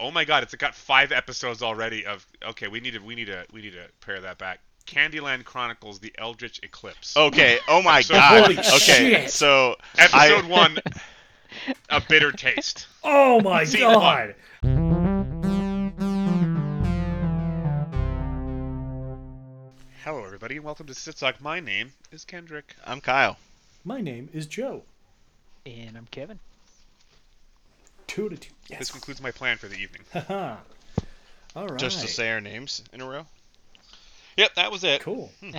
oh my god, it's got five episodes already. Of okay, we need to we need to we need to pare that back. Candyland Chronicles: The Eldritch Eclipse. Okay. Oh my Episode- god. Holy okay. shit. So Episode I, one, a bitter taste. Oh my Scene god! Hello, everybody, and welcome to SitSoC. My name is Kendric. I'm Kyle. My name is Joe. And I'm Kevin. Two to two. Yes. This concludes my plan for the evening. All right. Just to say our names in a row. Yep, that was it. Cool.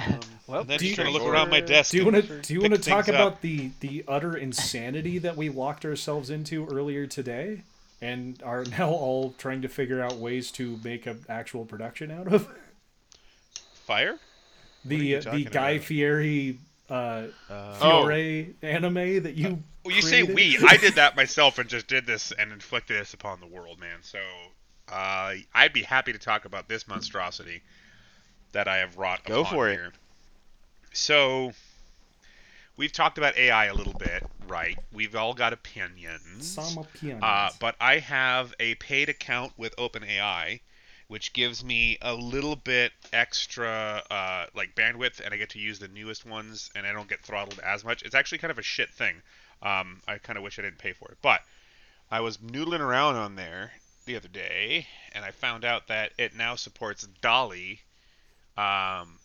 Well, then Do just you- trying to look around my desk. Do you and want to do you want to talk about up. the the utter insanity that we locked ourselves into earlier today, and are now all trying to figure out ways to make an actual production out of fire? the uh, the Guy about? Fieri uh, Uh, Fiore anime that you. Well, you say we. I did that myself and just did this and inflicted this upon the world, man. So uh, I'd be happy to talk about this monstrosity that I have wrought. Go upon for it. here. So we've talked about AI a little bit, right? We've all got opinions. Some opinions. Uh, but I have a paid account with OpenAI, which gives me a little bit extra uh, like bandwidth, and I get to use the newest ones, and I don't get throttled as much. It's actually kind of a shit thing. Um, I kind of wish I didn't pay for it, but I was noodling around on there the other day, and I found out that it now supports DALL-E, um,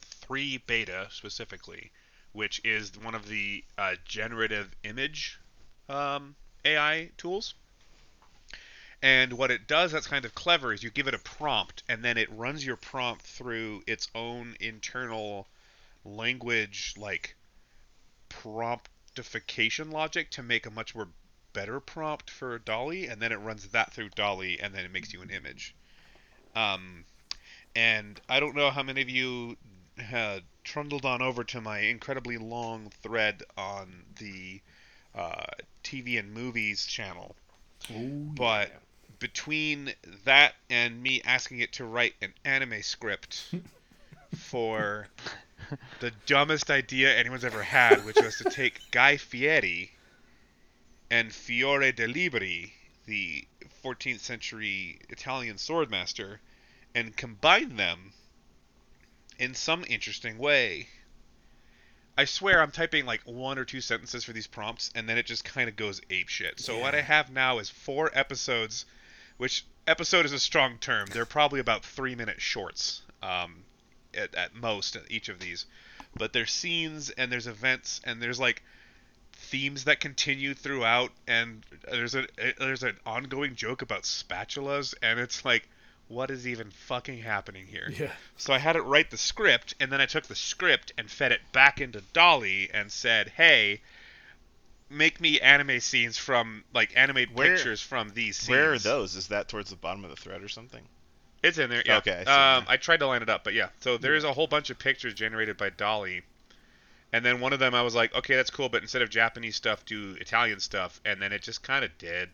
three beta specifically, which is one of the uh, generative image um, AI tools. And what it does that's kind of clever is you give it a prompt, and then it runs your prompt through its own internal language, like promptification logic to make a much more better prompt for DALL-E, and then it runs that through DALL-E, and then it makes you an image. Um, and I don't know how many of you had trundled on over to my incredibly long thread on the uh, TV and movies channel, Ooh, but yeah. Between that and me asking it to write an anime script for the dumbest idea anyone's ever had, which was to take Guy Fieri and Fiore de Liberi, the 14th century Italian swordmaster, and combine them in some interesting way. I swear I'm typing like one or two sentences for these prompts, and then it just kind of goes ape shit. So what I have now is four episodes, which episode is a strong term. They're probably about three minute shorts, um, at, at most, each of these. But there's scenes and there's events and there's like themes that continue throughout, and there's a there's an ongoing joke about spatulas, and it's like, what is even fucking happening here? Yeah. So I had it write the script, and then I took the script and fed it back into DALL-E and said, "Hey, make me anime scenes from like animate Where- pictures from these scenes." Where are those? Is that towards the bottom of the thread or something? It's in there. Yeah. Okay, I Um, now. I tried to line it up, but yeah. So there's a whole bunch of pictures generated by DALL-E, and then one of them I was like, okay, that's cool, but instead of Japanese stuff, do Italian stuff, and then it just kind of did.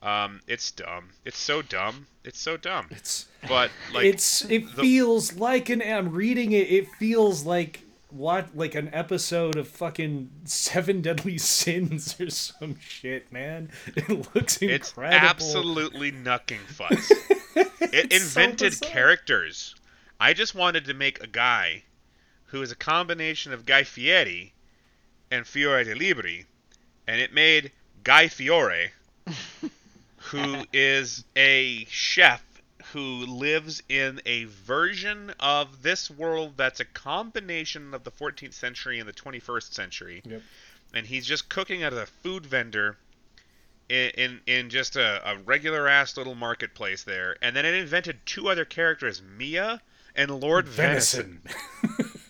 Um, it's dumb. It's so dumb. It's so dumb. It's But like, it's it the- feels like an I'm reading it. It feels like what like an episode of fucking Seven Deadly Sins or some shit, man. It looks incredible. It's absolutely knucking fuss. it It's so invented characters. I just wanted to make a guy who is a combination of Guy Fieri and Fiore de Liberi, and it made Guy Fiore, who is a chef who lives in a version of this world that's a combination of the 14th century and the 21st century Yep. and he's just cooking at a food vendor in in, in just a, a regular ass little marketplace there. And then it invented two other characters, Mia and Lord Venison, Venison.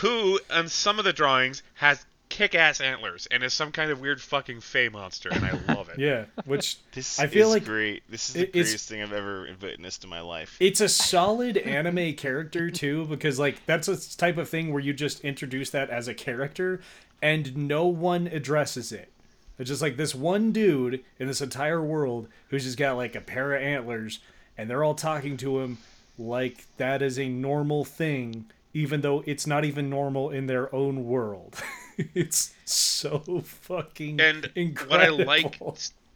who on some of the drawings has kick-ass antlers and is some kind of weird fucking fey monster, and I love it. yeah, which This I feel is like great. This is it- the it's- greatest thing I've ever witnessed in my life. it's a solid anime character too because like that's a type of thing where you just introduce that as a character and no one addresses it it's just like this one dude in this entire world who's just got like a pair of antlers and they're all talking to him like that is a normal thing even though it's not even normal in their own world it's so fucking And incredible. what I like,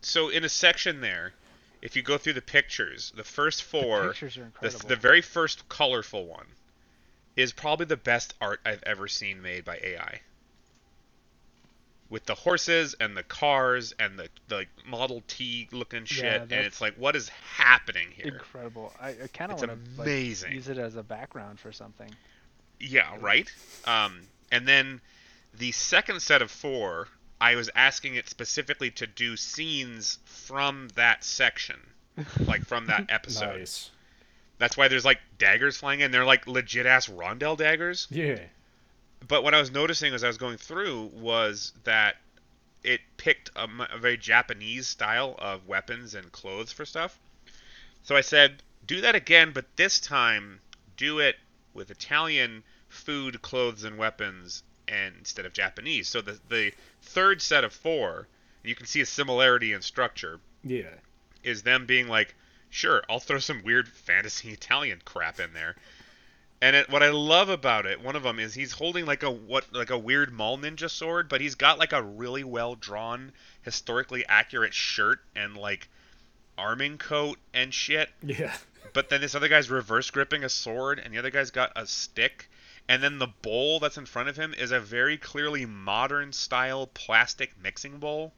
so in a section there, if you go through the pictures, the first four, Pictures are the, incredible. the very first colorful one, is probably the best art I've ever seen made by AI. With the horses and the cars and the, the like, Model T looking shit, and it's like, what is happening here? incredible. I, I kind of It's want to like, amazing. use it as a background for something. Yeah, right. Um, and then the second set of four, I was asking it specifically to do scenes from that section, like from that episode. Nice. That's why there's like daggers flying in. They're like legit ass rondel daggers. Yeah. But what I was noticing as I was going through was that it picked a very Japanese style of weapons and clothes for stuff. So I said, do that again, but this time do it with Italian food, clothes, and weapons and instead of Japanese. So the the third set of four, you can see a similarity in structure, Yeah. is them being like, sure, I'll throw some weird fantasy Italian crap in there. And it, what I love about it, one of them is he's holding like a what like a weird mall ninja sword, but he's got like a really well drawn, historically accurate shirt and like arming coat and shit. Yeah. But then this other guy's reverse gripping a sword, and the other guy's got a stick. And then the bowl that's in front of him is a very clearly modern style plastic mixing bowl.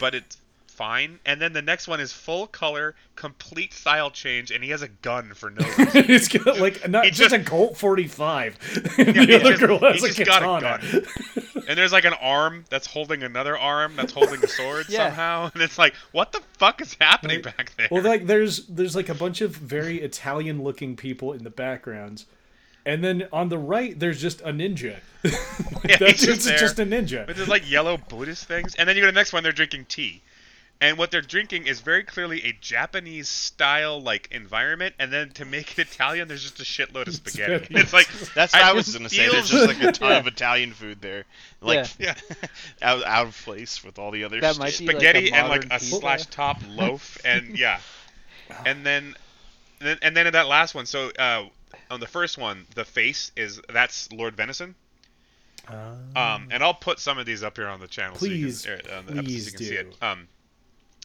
but it's fine. And then the next one is full color, complete style change, and he has a gun for no reason. it's got like not just, just- a Colt 45. Yeah, the other just- girl has a got a gun. and there's like an arm that's holding another arm that's holding a sword Yeah. somehow. And it's like, what the fuck is happening Right. back there? Well, like there's there's like a bunch of very Italian looking people in the backgrounds. And then on the right, there's just a ninja. he's That's just just, there. just a ninja. But there's like yellow Buddhist things, and then you go to the next one. They're drinking tea, and what they're drinking is very clearly a Japanese style like environment. And then to make it Italian, there's just a shitload of spaghetti. Spaghetti. It's like That's what I, it was just gonna say. There's just like a ton Yeah. of Italian food there, like Yeah. out, out of place with all the other That shit. might be like spaghetti and like modern a pizza. slash top loaf, and yeah, and then, then and then in that last one. So uh, on the first one, the face is that's Lord Venison. Um, and I'll put some of these up here on the channel, Please, so you can, uh, on the episode so please you can see it. Um,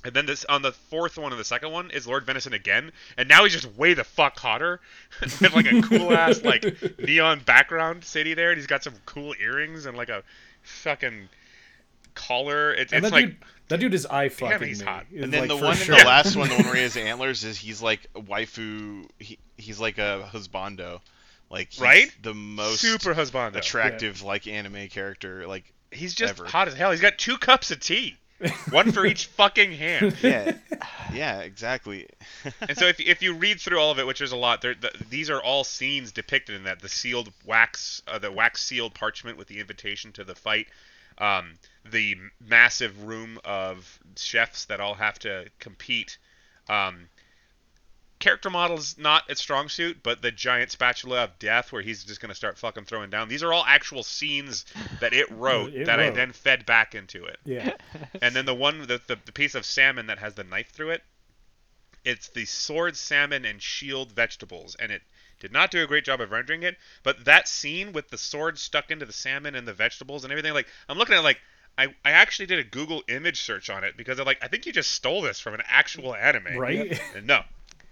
and then this on the fourth one and the second one is Lord Venison again, and now he's just way the fuck hotter, with like a cool ass like neon background city there, and he's got some cool earrings and like a fucking collar. It, it's that like dude, that dude is eye fucking he's me. hot. And then like, the one sure. in the last one, the one where he has antlers, is he's like waifu. He, he's like a husbando, like he's Right? the most super husbando, attractive like anime character. Like He's just ever. hot as hell. He's got two cups of tea, one for each fucking hand. yeah, yeah, exactly. And so if, if you read through all of it, which is a lot, there, the, these are all scenes depicted in that. The sealed wax, uh, the wax sealed parchment with the invitation to the fight, um, the massive room of chefs that all have to compete. Um, character models not its strong suit, but the giant spatula of death where he's just gonna start fucking throwing down. These are all actual scenes that it wrote It that I then fed back into it. Yeah. And then the one, the, the, the piece of salmon that has the knife through it, it's the sword salmon and shield vegetables, and it did not do a great job of rendering it. But that scene with the sword stuck into the salmon and the vegetables and everything, like I'm looking at it like I, I actually did a Google image search on it because I'm like I think you just stole this from an actual anime, Right? And no,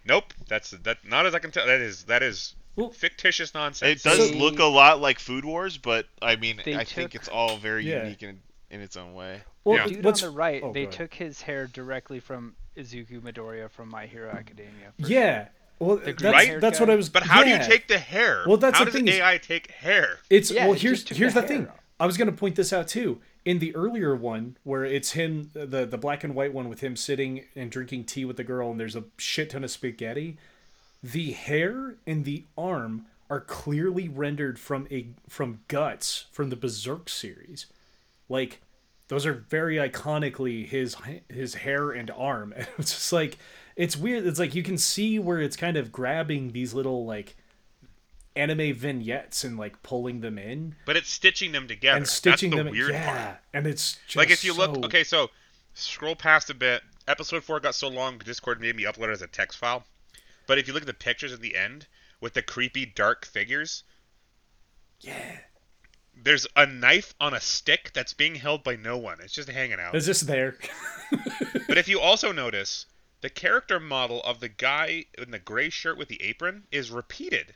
nope, that's that not as I can tell. That is that is Well- fictitious nonsense. It does So- look a lot like Food Wars, but I mean, They I think it's all very Yeah. unique in, in its own way. Well, Yeah. Dude on what's- the right, oh, they took his hair directly from Izuku Midoriya from My Hero Academia. for Yeah. Well, that's, Right? that's what I was. but how do you take the hair? Well, that's how the does thing is- AI take hair? It's Yeah, well. Here's here's the the thing. off. I was gonna point this out too. In the earlier one, where it's him, the the black and white one with him sitting and drinking tea with the girl, and there's a shit ton of spaghetti. The hair and the arm are clearly rendered from a from guts from the Berserk series. Like those are very iconically his his hair and arm. And it's just like it's weird. It's like you can see where it's kind of grabbing these little like anime vignettes and like pulling them in But it's stitching them together. and stitching That's the them. weird yeah, part. and it's just Like if you look, okay, so scroll past a bit. Episode four got so long, Discord made me upload it as a text file. But if you look at the pictures at the end with the creepy dark figures, yeah, there's a knife on a stick that's being held by no one. It's just hanging out. it's just there. But if you also notice, the character model of the guy in the gray shirt with the apron is repeated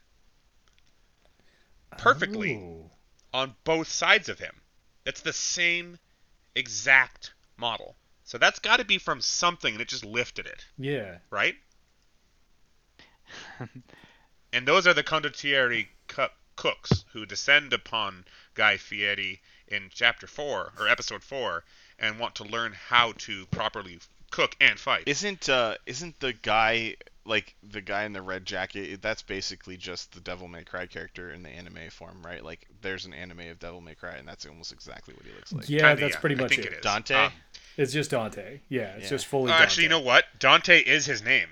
perfectly Ooh. on both sides of him. It's the same exact model. So that's got to be from something, and it just lifted it, Yeah. right? and those are the condottieri cu- cooks who descend upon Guy Fieri in chapter four or episode four, and want to learn how to properly cook and fight. Isn't uh isn't the guy like the guy in the red jacket? That's basically just the Devil May Cry character in the anime form, right? Like there's an anime of Devil May Cry, and that's almost exactly what he looks like. Yeah, Kinda, that's yeah. pretty I much think it. it is. Dante? Um, It's just Dante. Yeah, it's Yeah. just fully. uh, actually, you know what? Dante is his name.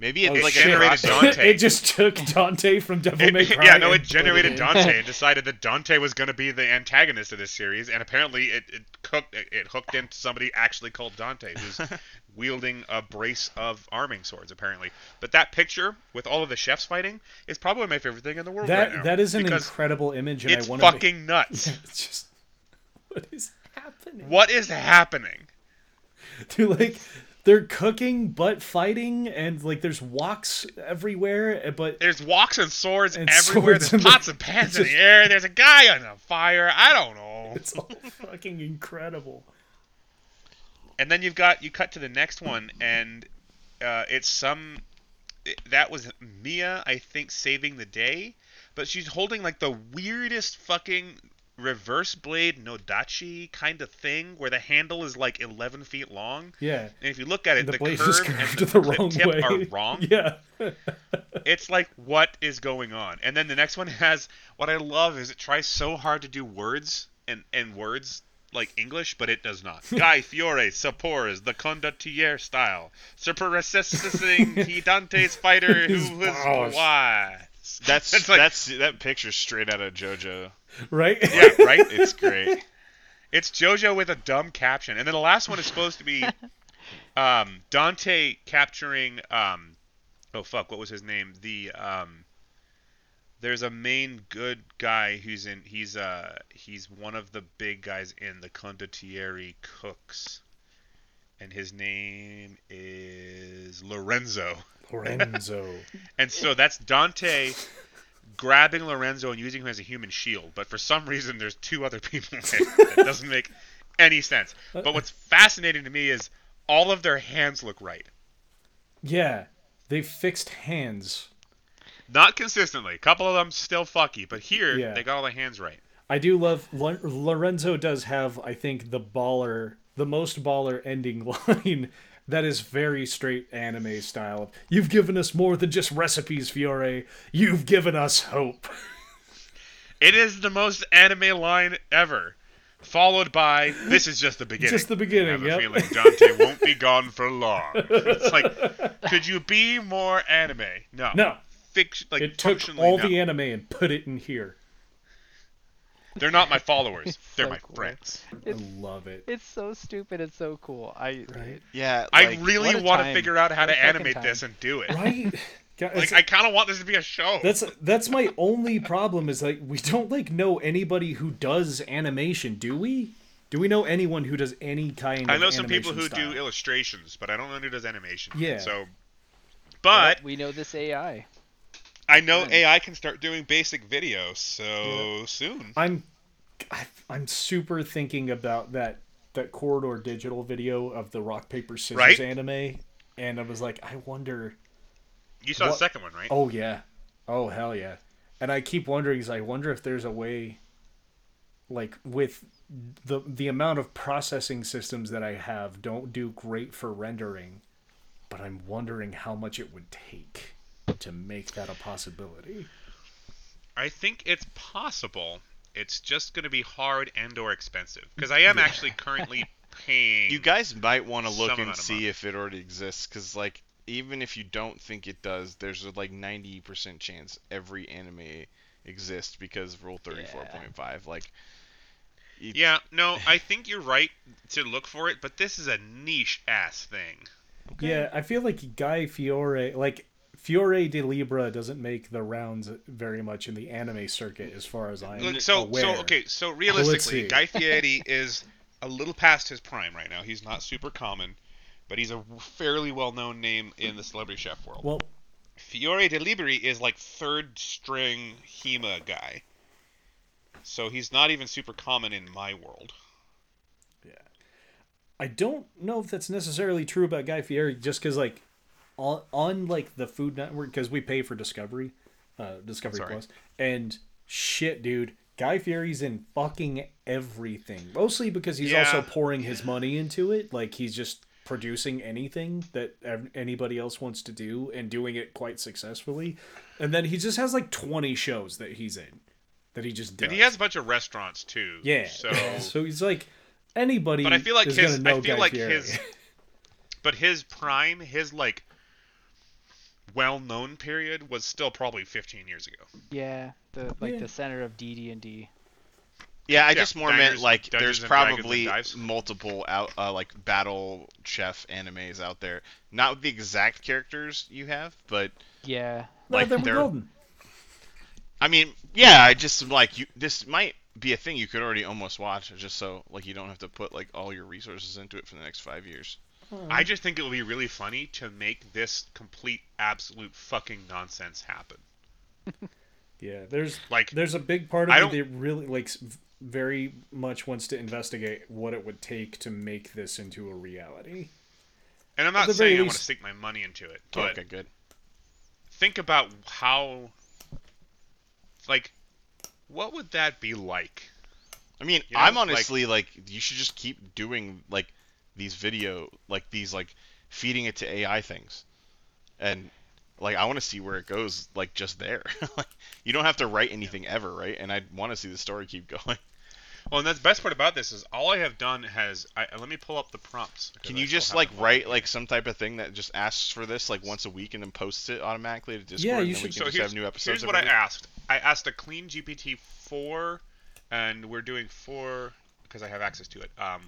Maybe it Oh, like generated Dante. it just took Dante from Devil It- May Cry. yeah, no, it generated. Dante and decided that Dante was going to be the antagonist of this series, and apparently it it, cooked, it, it hooked into somebody actually called Dante, who's wielding a brace of arming swords, apparently. But that picture with all of the chefs fighting is probably my favorite thing in the world That right now. that is an incredible image, and it's I want fucking nuts. It's just what is happening? what is happening? Dude, like they're cooking but fighting, and like there's woks everywhere, but There's woks and swords And everywhere. swords There's pots the- and pans it's in the air. There's a guy on a fire. I don't know. it's all fucking incredible. and then you've got you cut to the next one and uh, it's some it- that was Mia I think saving the day but she's holding like the weirdest fucking reverse blade nodachi kind of thing where the handle is like 11 feet long? Yeah, and if you look at it the the, blade curve is and curved the, the, wrong tip way. are wrong. Yeah, it's like what is going on? And then the next one has what i love is it tries so hard to do words and and words like english but it does not. Guy fiore suppors the condottiere style. Superrecessing he dante's fighter His who was powers. wise. That's like- that's that picture straight out of JoJo. right. yeah right It's great. it's jojo with a dumb caption and then the last one is supposed to be um dante capturing um oh fuck what was his name the um there's a main good guy who's in he's uh he's one of the big guys in the condottieri cooks and his name is lorenzo Lorenzo. and so that's dante grabbing lorenzo and using him as a human shield but for some reason there's two other people in it. That doesn't make any sense. But what's fascinating to me is all of their hands look right. Yeah, they fixed hands. not consistently. A couple of them still fucky but here Yeah. they got all the hands right. I do love Lorenzo does have I think the baller the most baller ending line that is very straight anime style. You've given us more than just recipes, Fiore. You've given us hope. It is the most anime line ever. Followed by, this is just the beginning. Just the beginning, I have yep. a feeling Dante won't be gone for long. It's like, could you be more anime? No. No, Fiction, like it took all no. the anime and put it in here. They're not my followers. They're so my cool. friends. I love it. It's so stupid It's so cool. I Right. Yeah, I really want to figure out how What to animate time. this and do it. Right? Guys, Like, I kind of want this to be a show. that's that's my only problem is like we don't like know anybody who does animation, do we? Do we know anyone who does any kind of I know some people animation who do illustrations, but I don't know who does animation. Yeah. So, but we know this AI. I know. AI can start doing basic video so soon. I'm I'm super thinking about that that corridor digital video of the rock paper scissors Right? anime, and I was like, I wonder. You saw the second one, right? Oh yeah, oh hell yeah, and I keep wondering, is I wonder if there's a way, like with the the amount of processing systems that I have don't do great for rendering, but I'm wondering how much it would take to make that a possibility. I think it's possible. It's just going to be hard and or expensive because I am actually currently paying. You guys might want to look and see if it already exists, because like even if you don't think it does, there's a like 90% chance every anime exists because of Rule 34.5. Like, you- Yeah, no, I think you're right to look for it, but this is a niche ass thing. Yeah, I feel like Guy Fiore, like Fiore de Libra, doesn't make the rounds very much in the anime circuit, as far as I'm so, aware. so okay, so realistically, Guy Fieri is a little past his prime right now. He's not super common, but he's a fairly well-known name in the celebrity chef world. Well, Fiore de Liberi is like third string Hema guy. So he's not even super common in my world. Yeah, I don't know if that's necessarily true about Guy Fieri, just because like on on like the Food Network, because we pay for Discovery, uh, Discovery Sorry. Plus, and shit, dude, Guy Fieri's in fucking everything. Mostly because he's Yeah. also pouring his money into it. Like he's just producing anything that anybody else wants to do and doing it quite successfully. And then he just has like twenty shows that he's in, that he just does. And he has a bunch of restaurants too. yeah. So so he's like anybody. But I feel like is his I feel Guy like Fieri. his but his prime, his like well-known period was still probably 15 years ago. Yeah, the like Yeah. the center of DD and D. Yeah, I Yeah, just more Diners- meant like Dungeons there's and Dragons and probably multiple out uh, like battle chef animes out there. Not with the exact characters you have, but Yeah, like then we're they're golden. I mean, yeah, I just like you. This might be a thing you could already almost watch, just so like you don't have to put like all your resources into it for the next five years. I just think it would be really funny to make this complete absolute fucking nonsense happen. Yeah, there's Like there's a big part of I me that really like very much wants to investigate what it would take to make this into a reality. and I'm not the very saying I want to least- sink my money into it, oh, but okay, good. think about how like what would that be like? I mean, You know, I'm like- honestly like, you should just keep doing like these video, like these like feeding it to AI things, and like I want to see where it goes, like just there. like you don't have to write anything ever, right? And I want to see the story keep going. Well, and that's the best part about this is all I have done has I, let me pull up the prompts. Can you just like write like some type of thing that just asks for this like once a week and then posts it automatically to Discord? Yeah, and you then we should- can So just here's, have new episodes. here's what I asked. I asked a clean GPT four, and we're doing four because I have access to it. Um,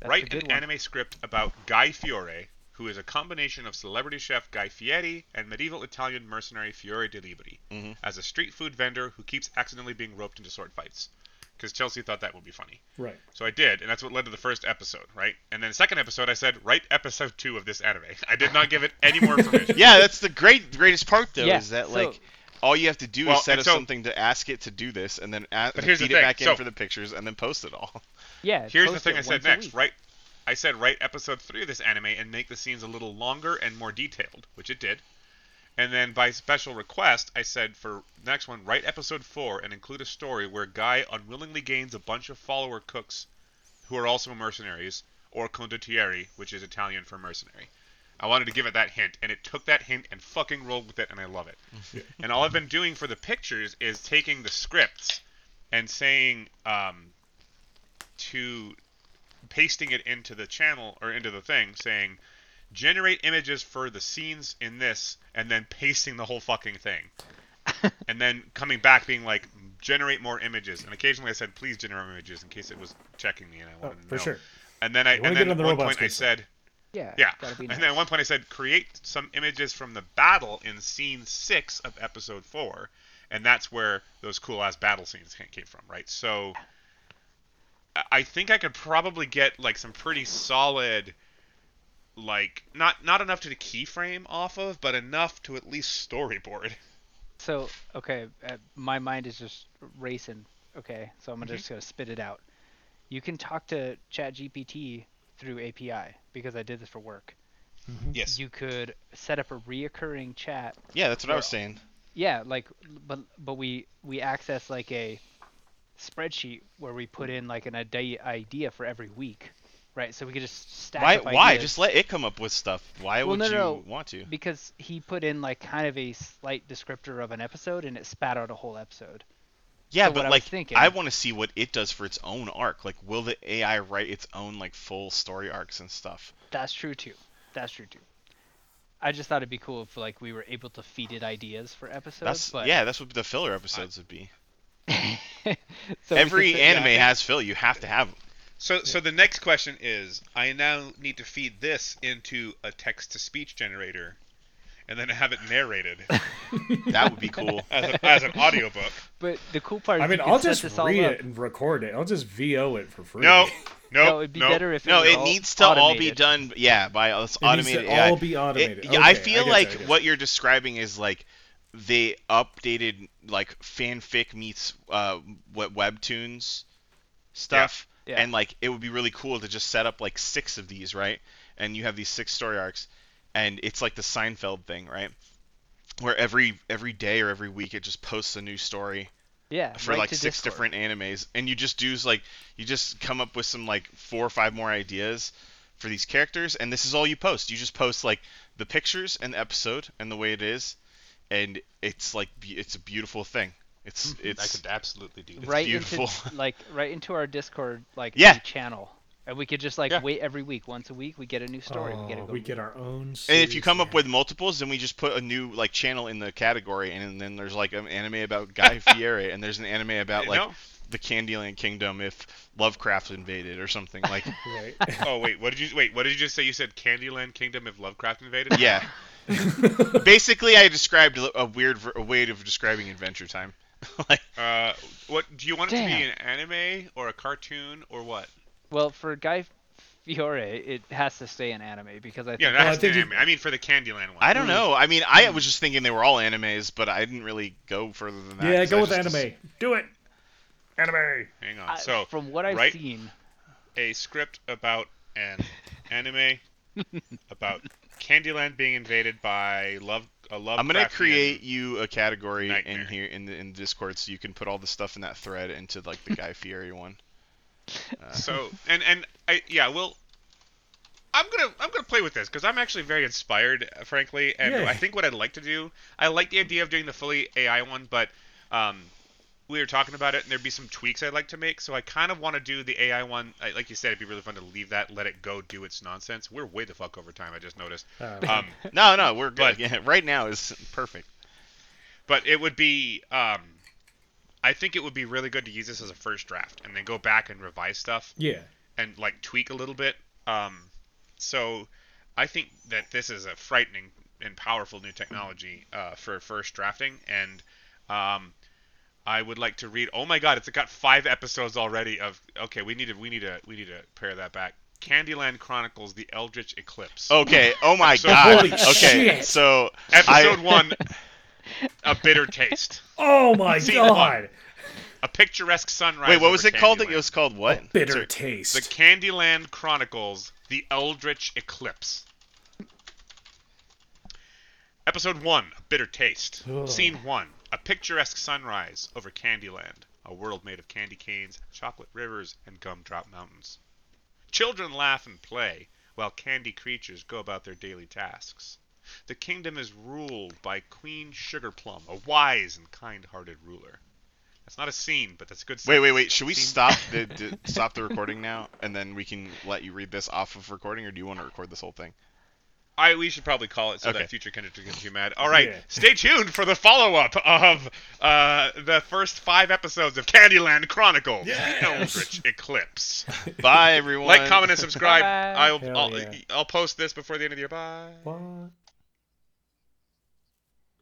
That's write an one. anime script about Guy Fiore, who is a combination of celebrity chef Guy Fieri and medieval Italian mercenary Fiore de Liberi, Mhm. as a street food vendor who keeps accidentally being roped into sword fights. Because Chelsea thought that would be funny. Right. So I did, and that's what led to the first episode, right? And then the second episode, I said, write episode two of this anime. I did not give it any more information. Yeah, that's the great greatest part though Yeah, is that so- like all you have to do Well, is set up so- something to ask it to do this, and then ask, But here's the feed it thing, back in for the pictures, and then post it all. Yeah. Here's the thing I said next, week. right? I said write episode three of this anime and make the scenes a little longer and more detailed, which it did. And then by special request, I said for next one, write episode four and include a story where Guy unwillingly gains a bunch of follower cooks who are also mercenaries, or condottieri, which is Italian for mercenary. I wanted to give it that hint, and it took that hint and fucking rolled with it, and I love it. and all I've been doing for the pictures is taking the scripts and saying um, to pasting it into the channel or into the thing saying generate images for the scenes in this and then pasting the whole fucking thing and then coming back being like generate more images and occasionally i said please generate images in case it was checking me and i Oh, wanted to for know sure. and then i and then at one point i said Yeah. yeah be and then at one point i said create some images from the battle in scene six of episode four and that's where those cool ass battle scenes came from right so I- think I could probably get like some pretty solid, like not not enough to the keyframe off of, but enough to at least storyboard. So okay, uh, my mind is just racing. Okay, so Mm-hmm. I'm just gonna spit it out. You can talk to ChatGPT through API because I did this for work. Mm-hmm. Yes. You could set up a reoccurring chat. Yeah, that's what I was saying. Yeah, like but but we we access like a spreadsheet where we put in like an idea for every week, right? So we could just stack Why? up Why? Just let it come up with stuff. Why Well, would no, you no, want to? because he put in like kind of a slight descriptor of an episode and it spat out a whole episode. Yeah, so what but I like thinking- I want to see what it does for its own arc. Like, will the AI write its own like full story arcs and stuff? That's true too. That's true too. I just thought it'd be cool if like we were able to feed it ideas for episodes. That's but yeah, that's what the filler episodes would be. so we could Every anime yeah. has filler. You have to have 'em. So so the next question is, I now need to feed this into a text to speech generator, and then have it narrated That would be cool. as, a, as an audiobook. But the cool part is I mean, I'll just this all read it and record it. I'll just VO it for free. No, no, No, it'd be no. better if No, was it needs to all be done. Yeah, by us It needs automated. to AI. all be automated. It- I feel get like you, I what you're describing is like they updated like fanfic meets uh what webtoons stuff Yeah. Yeah. and like it would be really cool to just set up like six of these right and you have these six story arcs and it's like the Seinfeld thing right where every every day or every week it just posts a new story Yeah, for right like six Discord. different animes and you just do like you just come up with some like four or five more ideas for these characters and this is all you post you just post like the pictures and the episode and the way it is and it's like it's a beautiful thing it's mm-hmm. it's I could absolutely do that. It's right beautiful. into like right into our Discord like Yeah. channel, and we could just like Yeah. wait every week. Once a week, we get a new story. we get Oh, to go. we get our own. and if series, you come up man. with multiples then we just put a new like channel in the category and then there's like an anime about Guy Fieri and there's an anime about like No? the Candyland Kingdom if Lovecraft invaded or something like Right. Oh wait, what did you wait? What did you just say? You said Candyland Kingdom if Lovecraft invaded? Yeah. Basically, I described a weird ver- a way of describing Adventure Time. like, Uh, what do you want it to be Damn. an anime or a cartoon or what? Well, for Guy Fiore, it has to stay in anime because I think Yeah, Well, I that's think an you- anime. I mean for the Candyland one. I don't know. I mean, I was just thinking they were all animes, but I didn't really go further than that. Yeah, go I with just- anime. Do it. Anime. Hang on. I- so from what I've right- seen, a script about an anime about Candyland being invaded by love a love. I'm gonna create you a category in here in the in Discord, so you can put all the stuff in that thread into like the Guy Fieri one. Uh, So and and I yeah well. I'm gonna I'm gonna play with this because I'm actually very inspired, uh, frankly, and Yeah. I think what I'd like to do. I like the idea of doing the fully AI one, but um, we were talking about it, and there'd be some tweaks I'd like to make. So I kind of want to do the AI one. I, like you said, it'd be really fun to leave that, let it go, do its nonsense. We're way the fuck over time. I just noticed. Uh, Um, no, no, we're good. But- yeah, right now is perfect. but it would be um, I think it would be really good to use this as a first draft and then go back and revise stuff yeah. and like tweak a little bit. Um, so I think that this is a frightening and powerful new technology uh, for first drafting, and um, I would like to read. Oh my God, it's got five episodes already. Of okay, we need to we need to we need to pare that back. Candyland Chronicles: The Eldritch Eclipse. Okay. Oh my Episode- god. Holy okay. shit. So Episode I, one: A Bitter Taste. Oh my Scene god. A picturesque sunrise. Wait, what was over it called? Candyland. It was called what? Bitter Sorry. taste. The Candyland Chronicles: The Eldritch Eclipse. Episode 1 A Bitter Taste. Ugh. Scene 1 A picturesque sunrise over Candyland, a world made of candy canes, chocolate rivers, and gumdrop mountains. Children laugh and play, while candy creatures go about their daily tasks. The kingdom is ruled by Queen Sugarplum, a wise and kind hearted ruler. That's not a scene, but that's a good scene. Wait, wait, wait. Should we Scene- stop the, the stop the recording now, and then we can let you read this off of recording, or do you want to record this whole thing? I we should probably call it so Okay. that future Kendric doesn't get too mad. All right, Yeah. stay tuned for the follow up of uh, the first five episodes of Candyland Chronicles: Yes. Eldritch Eclipse. Bye, everyone. Like, comment, and subscribe. Bye. I'll I'll, yeah. I'll post this before the end of the year. Bye. What?